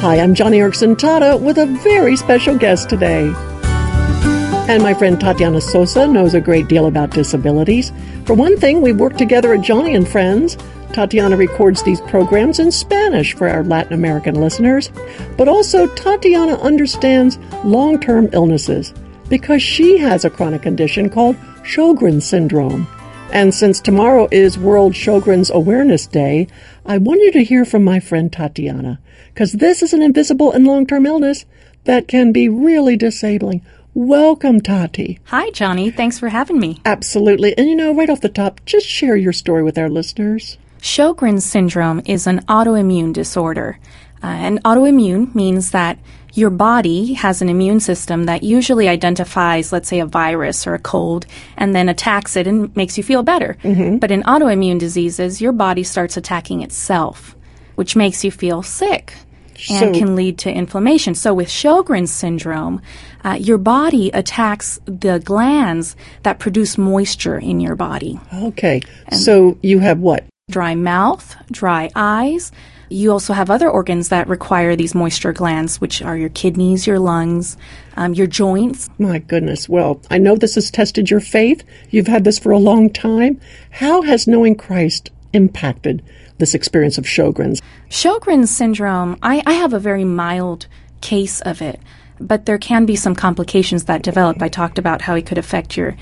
Hi, I'm Joni Eareckson Tada with a very special guest today. And my friend Tatiana Sosa knows a great deal about disabilities. For one thing, we work together at Joni and Friends. Tatiana records these programs in Spanish for our Latin American listeners. But also, Tatiana understands long term illnesses because she has a chronic condition called Sjogren's syndrome. And since tomorrow is World Sjogren's Awareness Day, I want you to hear from my friend Tatiana, because this is an invisible and long term illness that can be really disabling. Welcome, Tati. Hi, Joni. Thanks for having me. Absolutely. And you know, right off the top, just share your story with our listeners. Sjogren's syndrome is an autoimmune disorder. Uh, and autoimmune means that your body has an immune system that usually identifies, let's say, a virus or a cold and then attacks it and makes you feel better. Mm-hmm. But in autoimmune diseases, your body starts attacking itself, which makes you feel sick and so, can lead to inflammation. So with Sjogren's syndrome, uh, your body attacks the glands that produce moisture in your body. Okay. And so you have what? Dry mouth, dry eyes, you also have other organs that require these moisture glands, which are your kidneys, your lungs, um, your joints. My goodness. Well, I know this has tested your faith. You've had this for a long time. How has knowing Christ impacted this experience of Sjogren's? Sjogren's syndrome, I, I have a very mild case of it, but there can be some complications that develop. I talked about how it could affect your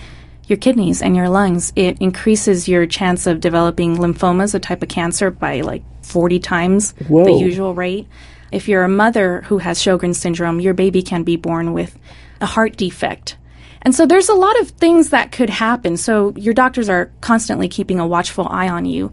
your kidneys and your lungs. It increases your chance of developing lymphomas, a type of cancer, by like 40 times Whoa. the usual rate. If you're a mother who has Sjogren's syndrome, your baby can be born with a heart defect. And so there's a lot of things that could happen. So your doctors are constantly keeping a watchful eye on you.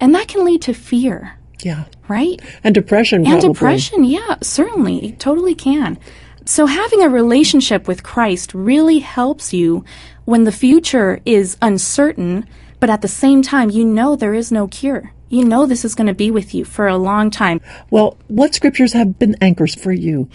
And that can lead to fear. Yeah. Right? And depression. And depression, yeah, certainly. It totally can. So having a relationship with Christ really helps you when the future is uncertain, but at the same time, you know there is no cure. You know this is going to be with you for a long time. Well, what scriptures have been anchors for you?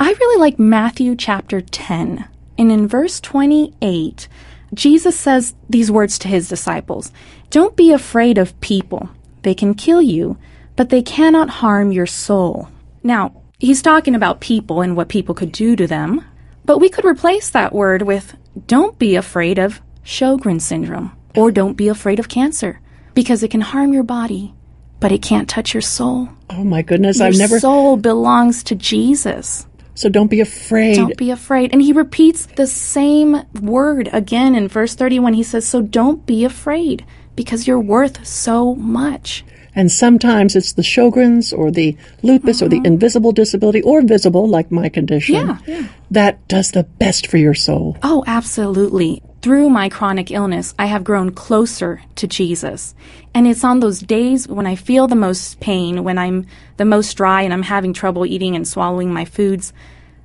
I really like Matthew chapter 10. And in verse 28, Jesus says these words to his disciples Don't be afraid of people. They can kill you, but they cannot harm your soul. Now, he's talking about people and what people could do to them, but we could replace that word with don't be afraid of Sjogren syndrome or don't be afraid of cancer because it can harm your body, but it can't touch your soul. Oh my goodness, your I've never. Your soul belongs to Jesus. So don't be afraid. Don't be afraid. And he repeats the same word again in verse 31. He says, So don't be afraid because you're worth so much. And sometimes it's the Sjogren's or the lupus or the mm-hmm. invisible disability or visible, like my condition, yeah, yeah. that does the best for your soul. Oh, absolutely. Through my chronic illness, I have grown closer to Jesus. And it's on those days when I feel the most pain, when I'm the most dry and I'm having trouble eating and swallowing my foods,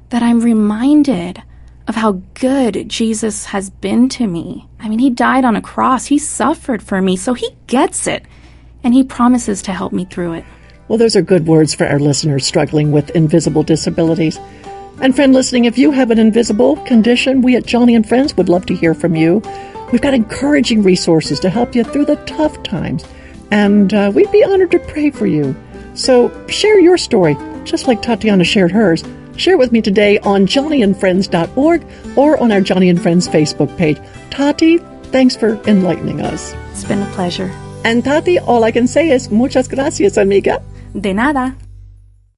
that I'm reminded of how good Jesus has been to me. I mean, he died on a cross. He suffered for me, so he gets it and He promises to help me through it. Well, those are good words for our listeners struggling with invisible disabilities. And friend listening, if you have an invisible condition, we at Joni and Friends would love to hear from you. We've got encouraging resources to help you through the tough times, and uh, we'd be honored to pray for you. So share your story, just like Tatiana shared hers. Share with me today on joniandfriends.org or on our Joni and Friends Facebook page. Tati, thanks for enlightening us. It's been a pleasure. And Tati, all I can say is muchas gracias, amiga. De nada.